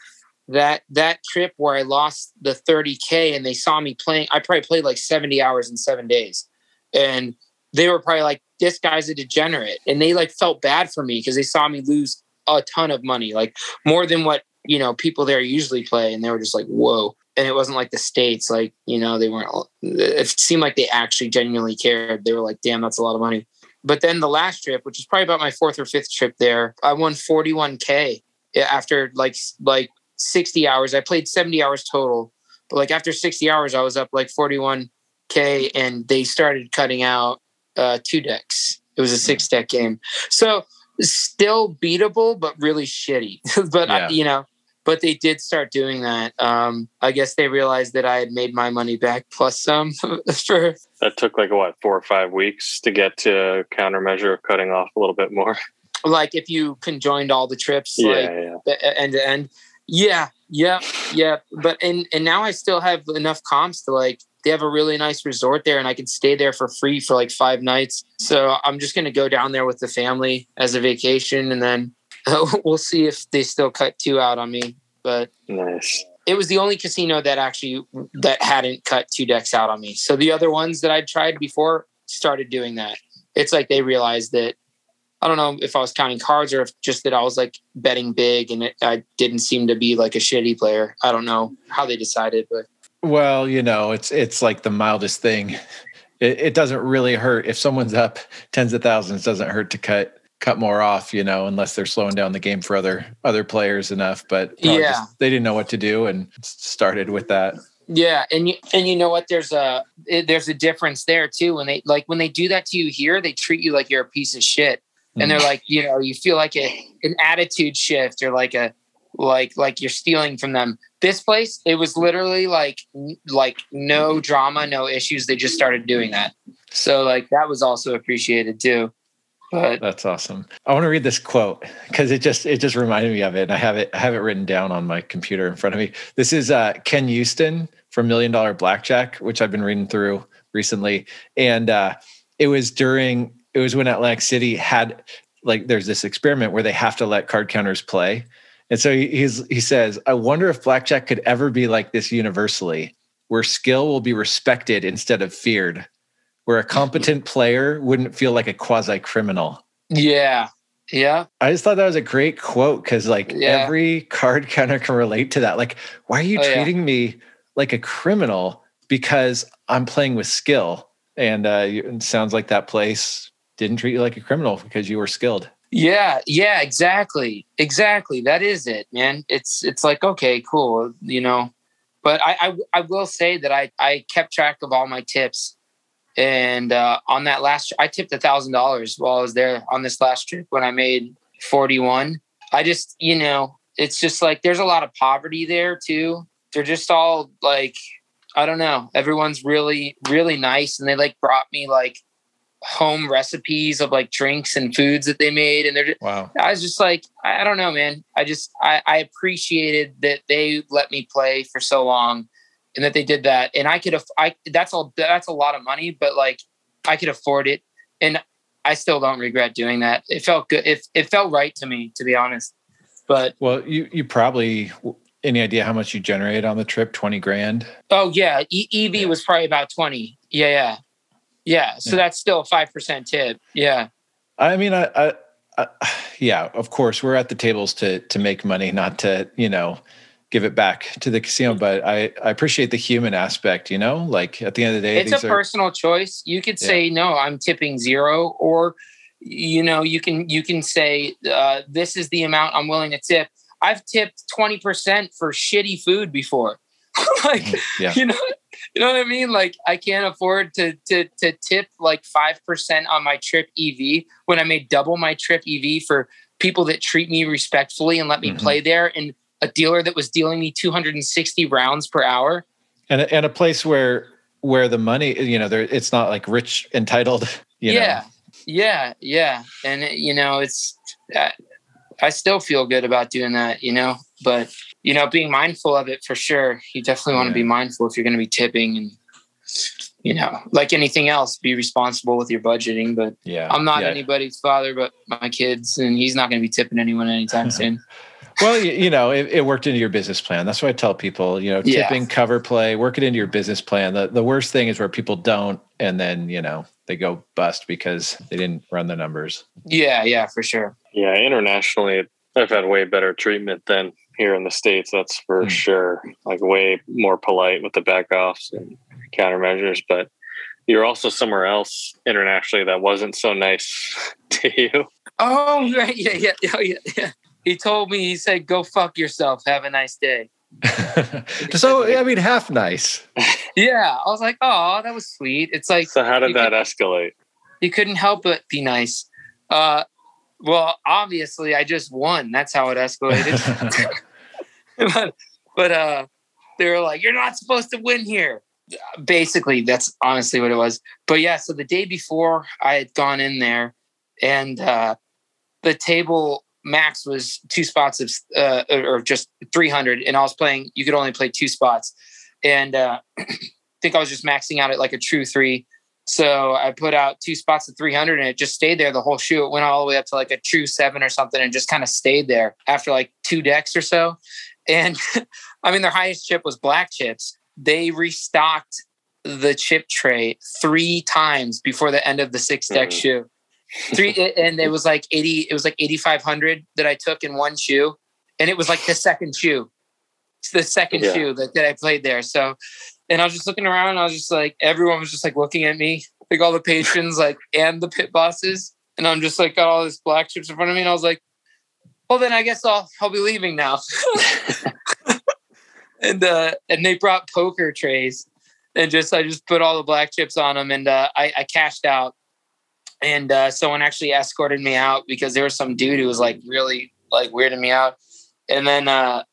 that that trip where I lost the 30k and they saw me playing, I probably played like 70 hours in seven days, and they were probably like, "This guy's a degenerate," and they like felt bad for me because they saw me lose a ton of money, like more than what you know people there usually play, and they were just like, "Whoa." And it wasn't like the states, like you know, they weren't. It seemed like they actually genuinely cared. They were like, "Damn, that's a lot of money." But then the last trip, which is probably about my fourth or fifth trip there, I won 41k after like like 60 hours. I played 70 hours total. But like after 60 hours, I was up like 41K and they started cutting out uh, two decks. It was a six deck game. So still beatable, but really shitty. but, yeah. I, you know, but they did start doing that. Um, I guess they realized that I had made my money back plus some for. That took like what four or five weeks to get to countermeasure of cutting off a little bit more. Like if you conjoined all the trips, yeah, like yeah. end to end. Yeah, yeah, yeah. But and and now I still have enough comps to like they have a really nice resort there and I can stay there for free for like five nights. So I'm just gonna go down there with the family as a vacation and then we'll see if they still cut two out on me. But nice. It was the only casino that actually that hadn't cut two decks out on me. So the other ones that I'd tried before started doing that. It's like they realized that I don't know if I was counting cards or if just that I was like betting big and it, I didn't seem to be like a shitty player. I don't know how they decided, but well, you know, it's it's like the mildest thing. It, it doesn't really hurt if someone's up tens of thousands. Doesn't hurt to cut cut more off, you know, unless they're slowing down the game for other other players enough. But yeah, just, they didn't know what to do and started with that. Yeah, and you and you know what? There's a there's a difference there too. When they like when they do that to you here, they treat you like you're a piece of shit and they're mm. like you know you feel like a, an attitude shift or like a like like you're stealing from them this place it was literally like like no drama no issues they just started doing that so like that was also appreciated too but that's awesome. I want to read this quote because it just it just reminded me of it and i have it i have it written down on my computer in front of me. This is uh Ken Uston from million dollar blackjack which i've been reading through recently. And uh it was during it was when Atlantic City had like there's this experiment where they have to let card counters play. And so he's he says, I wonder if blackjack could ever be like this universally, where skill will be respected instead of feared, where a competent player wouldn't feel like a quasi criminal. Yeah. Yeah. I just thought that was a great quote because, like, yeah. every card counter can relate to that. Like, why are you oh, treating yeah. me like a criminal because I'm playing with skill? And uh, it sounds like that place didn't treat you like a criminal because you were skilled. Yeah, yeah, exactly, exactly. That is it, man. It's it's like okay, cool, you know. But I I, I will say that I I kept track of all my tips, and uh, on that last, I tipped a thousand dollars while I was there on this last trip when I made forty one. I just you know it's just like there's a lot of poverty there too. They're just all like I don't know. Everyone's really really nice, and they like brought me like home recipes of like drinks and foods that they made and they're just, wow i was just like i don't know man i just I, I appreciated that they let me play for so long and that they did that and i could have i that's all that's a lot of money but like i could afford it and i still don't regret doing that it felt good it, it felt right to me to be honest but well you you probably any idea how much you generated on the trip 20 grand oh yeah e- ev yeah. was probably about 20 yeah yeah yeah, so that's still a five percent tip. Yeah. I mean, I, I, I, yeah, of course, we're at the tables to to make money, not to you know give it back to the casino. But I I appreciate the human aspect. You know, like at the end of the day, it's a are, personal choice. You could say no, I'm tipping zero, or you know, you can you can say uh, this is the amount I'm willing to tip. I've tipped twenty percent for shitty food before. like yeah. you know you know what I mean? Like I can't afford to to to tip like five percent on my trip EV when I made double my trip EV for people that treat me respectfully and let me mm-hmm. play there, and a dealer that was dealing me 260 rounds per hour. And a, and a place where where the money, you know, there it's not like rich entitled. You yeah, know. yeah, yeah, and you know, it's. Uh, I still feel good about doing that, you know, but you know, being mindful of it for sure. You definitely want to be mindful if you're going to be tipping and, you know, like anything else, be responsible with your budgeting. But yeah, I'm not yeah. anybody's father, but my kids, and he's not going to be tipping anyone anytime soon. Well, you, you know, it, it, worked into your business plan. That's what I tell people. You know, tipping, yeah. cover play, work it into your business plan. The the worst thing is where people don't, and then you know they go bust because they didn't run the numbers. Yeah, yeah, for sure. Yeah, internationally, I've had way better treatment than here in the states. That's for mm. sure. Like way more polite with the back offs and countermeasures, but you're also somewhere else internationally that wasn't so nice to you. Oh right, yeah, yeah, oh, yeah, yeah. He told me. He said, "Go fuck yourself. Have a nice day." so I mean, half nice. Yeah, I was like, "Oh, that was sweet." It's like, so how did that escalate? He couldn't help but be nice. Uh, well, obviously, I just won. That's how it escalated. but, but uh, they were like, "You're not supposed to win here." Basically, that's honestly what it was. But yeah, so the day before, I had gone in there, and uh, the table max was two spots of uh, or just 300, and I was playing. You could only play two spots, and uh, I think I was just maxing out at like a true three. So I put out two spots of 300 and it just stayed there the whole shoe. It went all the way up to like a true seven or something and just kind of stayed there after like two decks or so. And I mean, their highest chip was black chips. They restocked the chip tray three times before the end of the six deck mm-hmm. shoe. Three, and it was like 80, it was like 8,500 that I took in one shoe. And it was like the second shoe. It's the second yeah. shoe that, that I played there. So and I was just looking around and I was just like, everyone was just like looking at me, like all the patrons, like, and the pit bosses. And I'm just like, got all this black chips in front of me. And I was like, well, then I guess I'll, I'll be leaving now. and, uh, and they brought poker trays and just, I just put all the black chips on them and, uh, I, I cashed out. And, uh, someone actually escorted me out because there was some dude who was like really like weirding me out. And then, uh,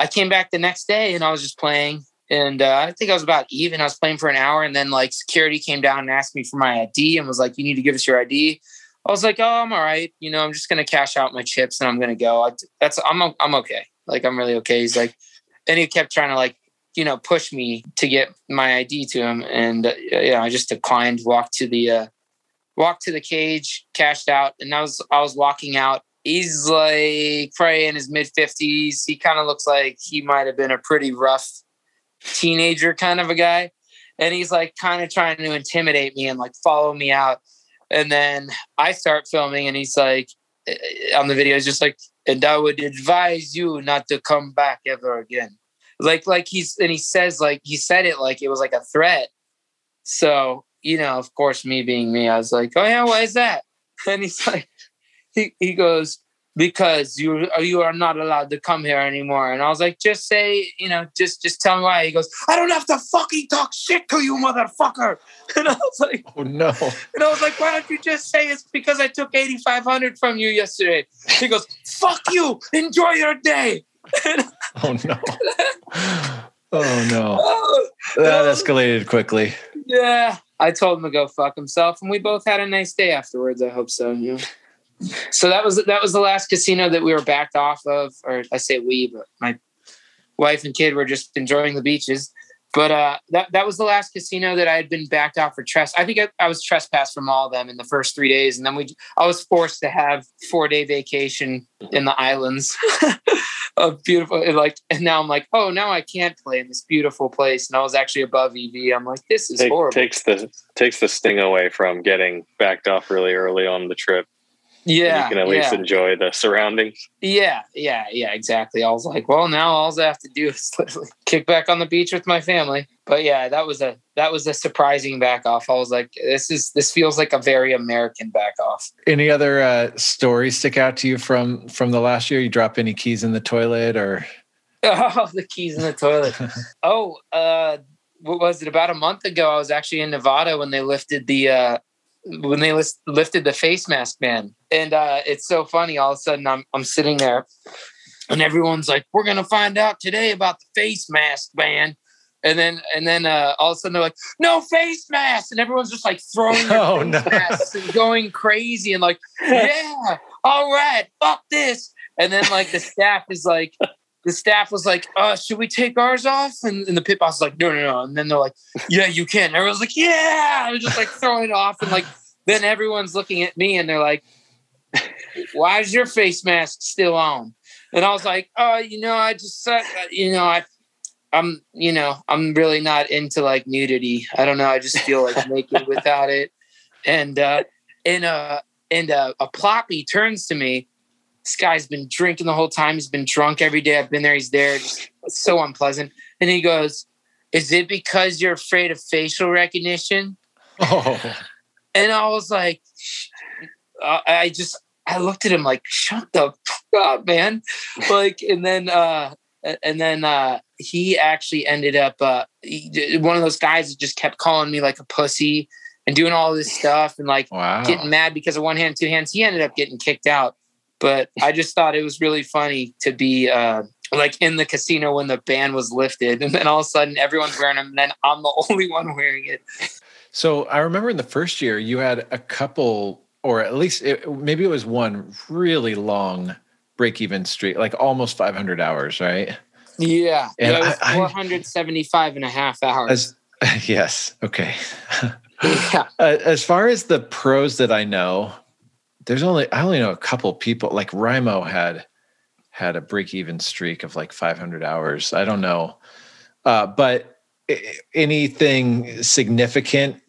I came back the next day and I was just playing and uh, I think I was about even. I was playing for an hour, and then like security came down and asked me for my ID and was like, "You need to give us your ID." I was like, "Oh, I'm all right. You know, I'm just gonna cash out my chips and I'm gonna go. I, that's I'm I'm okay. Like I'm really okay." He's like, and he kept trying to like you know push me to get my ID to him, and uh, yeah, I just declined. Walked to the uh, walked to the cage, cashed out, and I was I was walking out. He's like probably in his mid fifties. He kind of looks like he might have been a pretty rough teenager kind of a guy. And he's like kind of trying to intimidate me and like follow me out. And then I start filming, and he's like, eh, on the video, he's just like, and I would advise you not to come back ever again. Like, like he's, and he says, like, he said it like it was like a threat. So, you know, of course, me being me, I was like, oh, yeah, why is that? And he's like, he, he goes, because you uh, you are not allowed to come here anymore. And I was like, just say, you know, just just tell me why. He goes, I don't have to fucking talk shit to you, motherfucker. And I was like, oh no. And I was like, why don't you just say it's because I took eighty five hundred from you yesterday? He goes, fuck you, enjoy your day. oh no. Oh no. Oh, that escalated quickly. Yeah. I told him to go fuck himself, and we both had a nice day afterwards. I hope so. You know? so that was that was the last casino that we were backed off of, or I say we, but my wife and kid were just enjoying the beaches. But uh, that that was the last casino that I had been backed off for trespass. I think I, I, was trespassed from all of them in the first three days, and then we I was forced to have four day vacation in the islands of beautiful. Like, and now I'm like, oh, now I can't play in this beautiful place. And I was actually above EV. I'm like, this is Take, horrible. Takes the takes the sting away from getting backed off really early on the trip yeah you can at least yeah. enjoy the surroundings. Yeah yeah yeah exactly. I was like well now all i have to do is kick back on the beach with my family. But yeah that was a that was a surprising back off i was like this is this feels like a very american back off any other uh stories stick out to you from from the last year? You drop any keys in the toilet or? Oh the keys in the toilet. Oh uh what was it? About a month ago i was actually in nevada when they lifted the uh when they list, lifted the face mask ban. And uh, it's so funny. All of a sudden, I'm I'm sitting there, and everyone's like, "We're gonna find out today about the face mask ban." And then and then uh, all of a sudden they're like, "No face mask!" And everyone's just like throwing their oh, face no. masks and going crazy and like, "Yeah, all right, fuck this." And then like the staff is like, the staff was like, uh, should we take ours off? And, and the pit boss was like, no, no, no. And then they're like, yeah, you can. And everyone's like, yeah. And just like throwing it off. And like, then everyone's looking at me and they're like, why is your face mask still on? And I was like, oh, you know, I just, uh, you know, I, I'm, you know, I'm really not into like nudity. I don't know. I just feel like naked without it. And, uh, and, uh, and, uh, a ploppy turns to me this guy's been drinking the whole time. He's been drunk every day. I've been there. He's there. Just so unpleasant. And he goes, Is it because you're afraid of facial recognition? Oh. And I was like, I just, I looked at him like, shut the fuck up, man. like, and then, uh, and then uh, he actually ended up uh, he, one of those guys that just kept calling me like a pussy and doing all this stuff and like wow. getting mad because of one hand, two hands. He ended up getting kicked out. But I just thought it was really funny to be uh, like in the casino when the ban was lifted, and then all of a sudden everyone's wearing them, and then I'm the only one wearing it. So I remember in the first year you had a couple, or at least it, maybe it was one really long break even streak, like almost 500 hours, right? Yeah. And yeah, it was I, 475 and a half hours. As, yes. Okay. yeah. Uh, as far as the pros that I know, there's only I only know a couple people. Like Rimo had had a break even streak of like 500 hours. I don't know, uh, but anything significant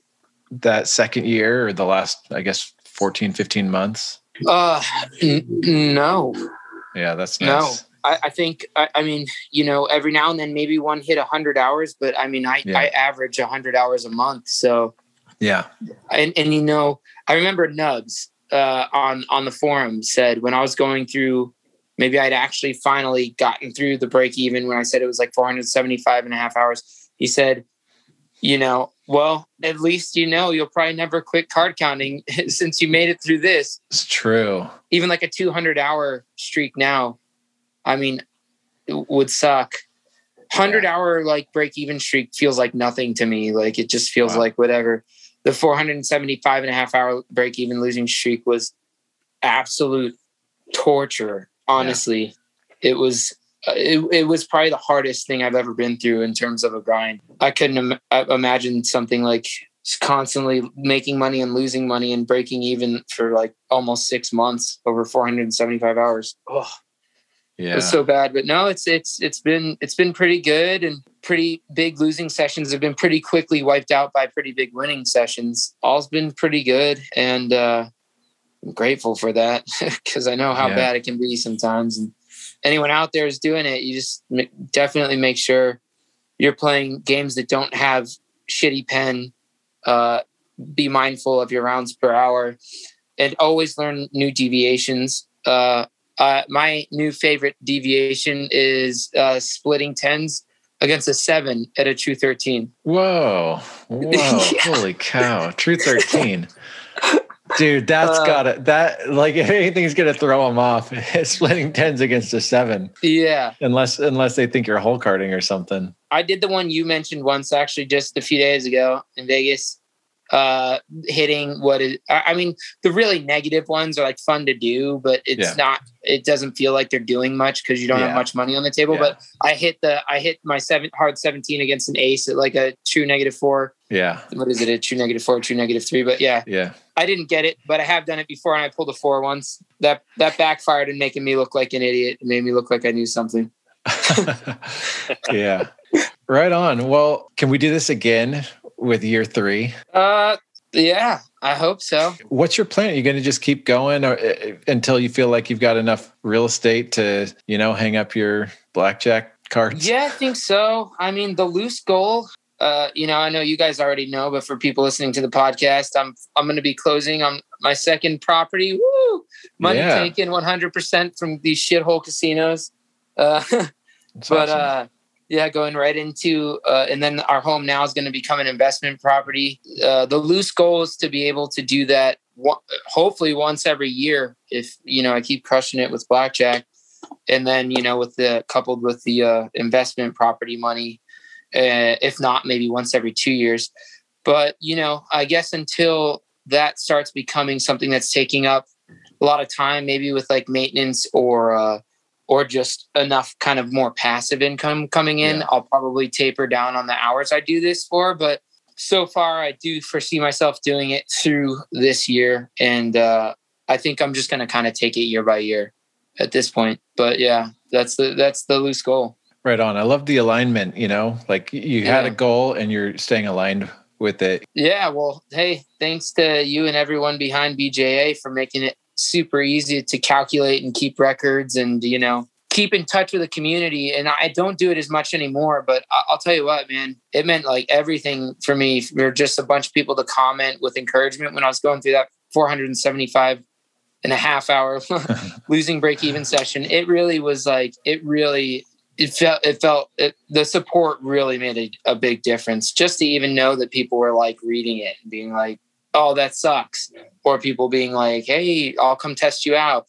that second year or the last I guess 14, 15 months? Uh, n- no. Yeah, that's nice. No. I, I think I, I, mean you know every now and then maybe one hit hundred hours, but I mean I, yeah. I average hundred hours a month. So yeah, and and you know I remember Nubs uh, on on the forum said when I was going through, maybe I'd actually finally gotten through the break even when I said it was like 475 and a half hours. He said, you know, well, at least you know you'll probably never quit card counting since you made it through this. It's true. Even like a 200 hour streak now, I mean, would suck. 100 yeah. hour like break even streak feels like nothing to me. Like it just feels wow. like whatever the 475 and a half hour break even losing streak was absolute torture. Honestly yeah. it was uh, it, it was probably the hardest thing i've ever been through in terms of a grind. I couldn't Im- uh, imagine something like constantly making money and losing money and breaking even for like almost six months over 475 hours. Oh yeah. was so bad. But no, it's it's it's been it's been pretty good and pretty big losing sessions have been pretty quickly wiped out by pretty big winning sessions. All's been pretty good and uh I'm grateful for that because I know how yeah. bad it can be sometimes. And anyone out there is doing it, you just definitely make sure you're playing games that don't have shitty pen. Uh, be mindful of your rounds per hour and always learn new deviations. Uh, uh, my new favorite deviation is uh, splitting tens against a seven at a true 13. Whoa. Whoa. yeah. Holy cow. True 13. Dude, that's uh, gotta that like if anything's gonna throw them off, splitting tens against a seven. Yeah. Unless unless they think you're hole carding or something. I did the one you mentioned once actually just a few days ago in Vegas uh hitting what is i mean the really negative ones are like fun to do but it's yeah. not it doesn't feel like they're doing much because you don't yeah. have much money on the table yeah. but i hit the i hit my seven hard 17 against an ace at like a true negative four. Yeah. What is it a true negative four true negative three? But yeah. Yeah. I didn't get it but i have done it before and i pulled a four once. That that backfired and making me look like an idiot. It made me look like i knew something. Yeah. Right on. Well can we do this again with year three? Uh, yeah, I hope so. What's your plan? Are you going to just keep going or, uh, until you feel like you've got enough real estate to, you know, hang up your blackjack cards? Yeah, I think so. I mean, the loose goal. Uh, you know, I know you guys already know, but for people listening to the podcast, I'm I'm going to be closing on my second property. Woo! Money yeah. taken 100 percent from these shithole casinos. Uh, but awesome. uh, yeah, going right into, uh, and then our home now is going to become an investment property. Uh, the loose goal is to be able to do that one, hopefully once every year if, you know, I keep crushing it with blackjack. And then, you know, with the coupled with the uh, investment property money, uh, if not maybe once every two years. But, you know, I guess until that starts becoming something that's taking up a lot of time, maybe with like maintenance or, uh, or just enough kind of more passive income coming in, yeah. I'll probably taper down on the hours I do this for. But so far, I do foresee myself doing it through this year. And uh, I think I'm just going to kind of take it year by year at this point. But yeah, that's the that's the loose goal. Right on. I love the alignment. You know, like you yeah. had a goal and you're staying aligned with it. Yeah. Well, hey, thanks to you and everyone behind BJA for making it super easy to calculate and keep records and you know keep in touch with the community. And i don't do it as much anymore but i'll tell you what man it meant like everything for me. For just a bunch of people to comment with encouragement. When i was going through that 475 and a half hour losing break even session it really was like it really it felt it felt it, the support really made a, a big difference. Just to even know that people were like reading it and being like oh, that sucks. Or people being like, hey, I'll come test you out.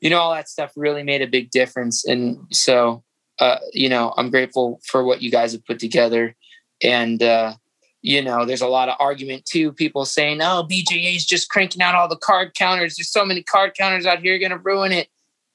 You know, all that stuff really made a big difference. And so, uh, you know, I'm grateful for what you guys have put together. And, uh, you know, there's a lot of argument too. People saying, oh, BJA is just cranking out all the card counters. There's so many card counters out here, going to ruin it.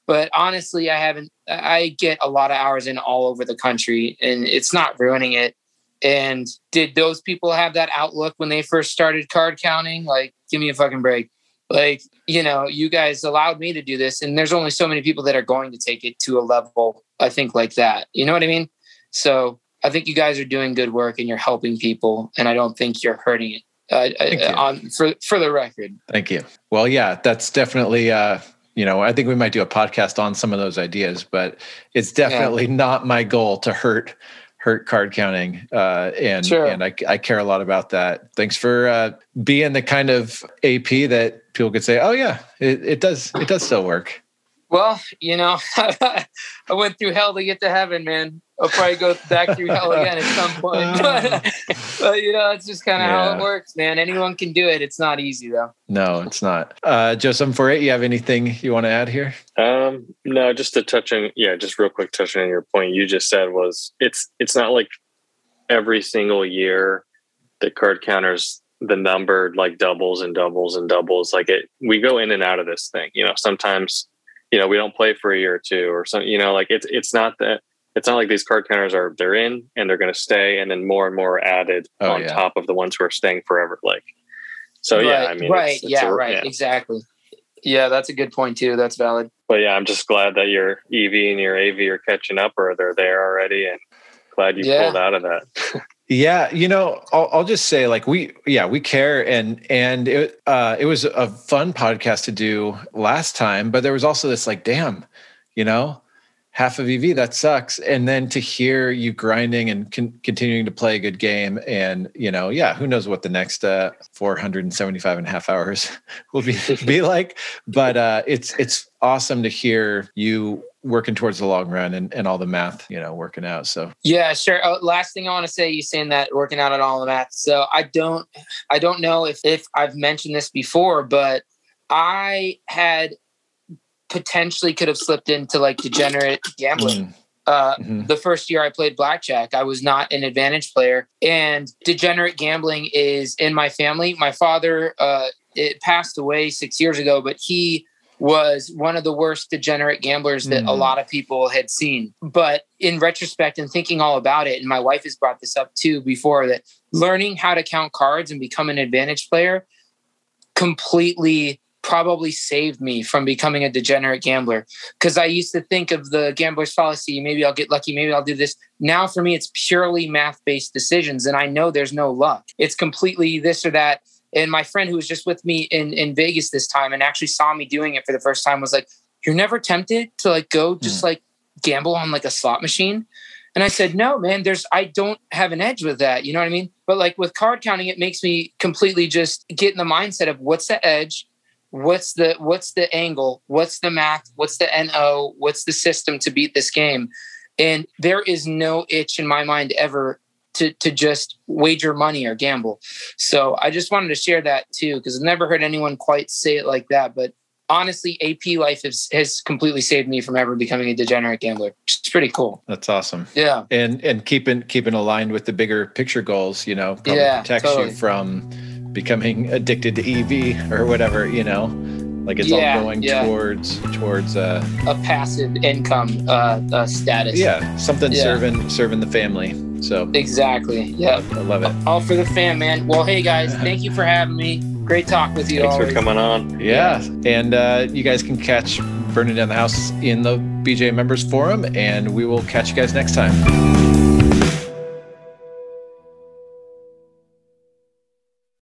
But honestly, I haven't, I get a lot of hours in all over the country and it's not ruining it and did those people have that outlook when they first started card counting? Like, give me a fucking break. Like, you know, you guys allowed me to do this, and there's only so many people that are going to take it to a level, I think, like that. You know what I mean? So I think you guys are doing good work and you're helping people, and I don't think you're hurting it. Uh, uh on for for the record. Thank you. Well, yeah, that's definitely uh, you know, I think we might do a podcast on some of those ideas, but it's definitely yeah. not my goal to hurt hurt card counting uh, and sure. and I, I care a lot about that thanks for uh, being the kind of ap that people could say oh yeah it, it does it does still work well you know i went through hell to get to heaven man I'll probably go back through hell again at some point. But, but you know, it's just kind of yeah. how it works, man. Anyone can do it. It's not easy though. No, it's not. Uh, Joe, seven four eight. You have anything you want to add here? Um, no, just to touch on, yeah, just real quick, touching on your point you just said was it's it's not like every single year the card counters the number like doubles and doubles and doubles. Like it, we go in and out of this thing. You know, sometimes you know we don't play for a year or two or something. You know, like it's it's not that it's not like these card counters are they're in and they're going to stay and then more and more added oh, on yeah. top of the ones who are staying forever like so right, yeah i mean right it's, it's yeah a, right yeah. exactly Yeah, that's a good point too. That's valid. But yeah, I'm just glad that your EV and your AV are catching up, or they're there already, and glad you yeah. pulled out of that. Yeah, you know, I'll, I'll, just say like we, yeah, we care, and and it uh, it was a fun podcast to do last time, but there was also this like, damn, you know, half of EV that sucks, and then to hear you grinding and con- continuing to play a good game, and you know, yeah, who knows what the next uh, 475 and a half hours will be be like, but uh, it's it's awesome to hear you working towards the long run and, and all the math, you know, working out. So yeah, sure. Oh, last thing I want to say, you saying that working out on all the math. So I don't, I don't know if if I've mentioned this before, but I had potentially could have slipped into like degenerate gambling. Mm. Uh, mm-hmm. The first year I played blackjack, I was not an advantage player, and degenerate gambling is in my family. My father, uh, it passed away six years ago, but he was one of the worst degenerate gamblers that mm. a lot of people had seen. But in retrospect and thinking all about it, and my wife has brought this up too before, that learning how to count cards and become an advantage player completely probably saved me from becoming a degenerate gambler because I used to think of the gambler's fallacy. Maybe I'll get lucky. Maybe I'll do this. Now, for me, it's purely math based decisions, and I know there's no luck. It's completely this or that. And my friend who was just with me in, in Vegas this time and actually saw me doing it for the first time was like, You're never tempted to like go just mm. like gamble on like a slot machine? And I said, No, man, there's I don't have an edge with that. You know what I mean? But like with card counting, it makes me completely just get in the mindset of what's the edge? What's the what's the angle? What's the math? What's the NO? What's the system to beat this game? And there is no itch in my mind ever to to just wager money or gamble. So I just wanted to share that too because I've never heard anyone quite say it like that. But honestly, AP life has has completely saved me from ever becoming a degenerate gambler. It's pretty cool. That's awesome. Yeah, and and keeping keeping aligned with the bigger picture goals. You know, probably yeah, protects totally. you from becoming addicted to EV or whatever. You know like it's yeah, all going yeah. towards towards uh, a passive income uh, uh, status. Yeah, something yeah. serving serving the family. So exactly, yeah, I love it. All for the fam, man. Well, hey guys, thank you for having me. Great talk with you. Thanks always. for coming on. Yeah, and uh, you guys can catch ByrnenDownTheHouse in the BJ Members Forum, and we will catch you guys next time.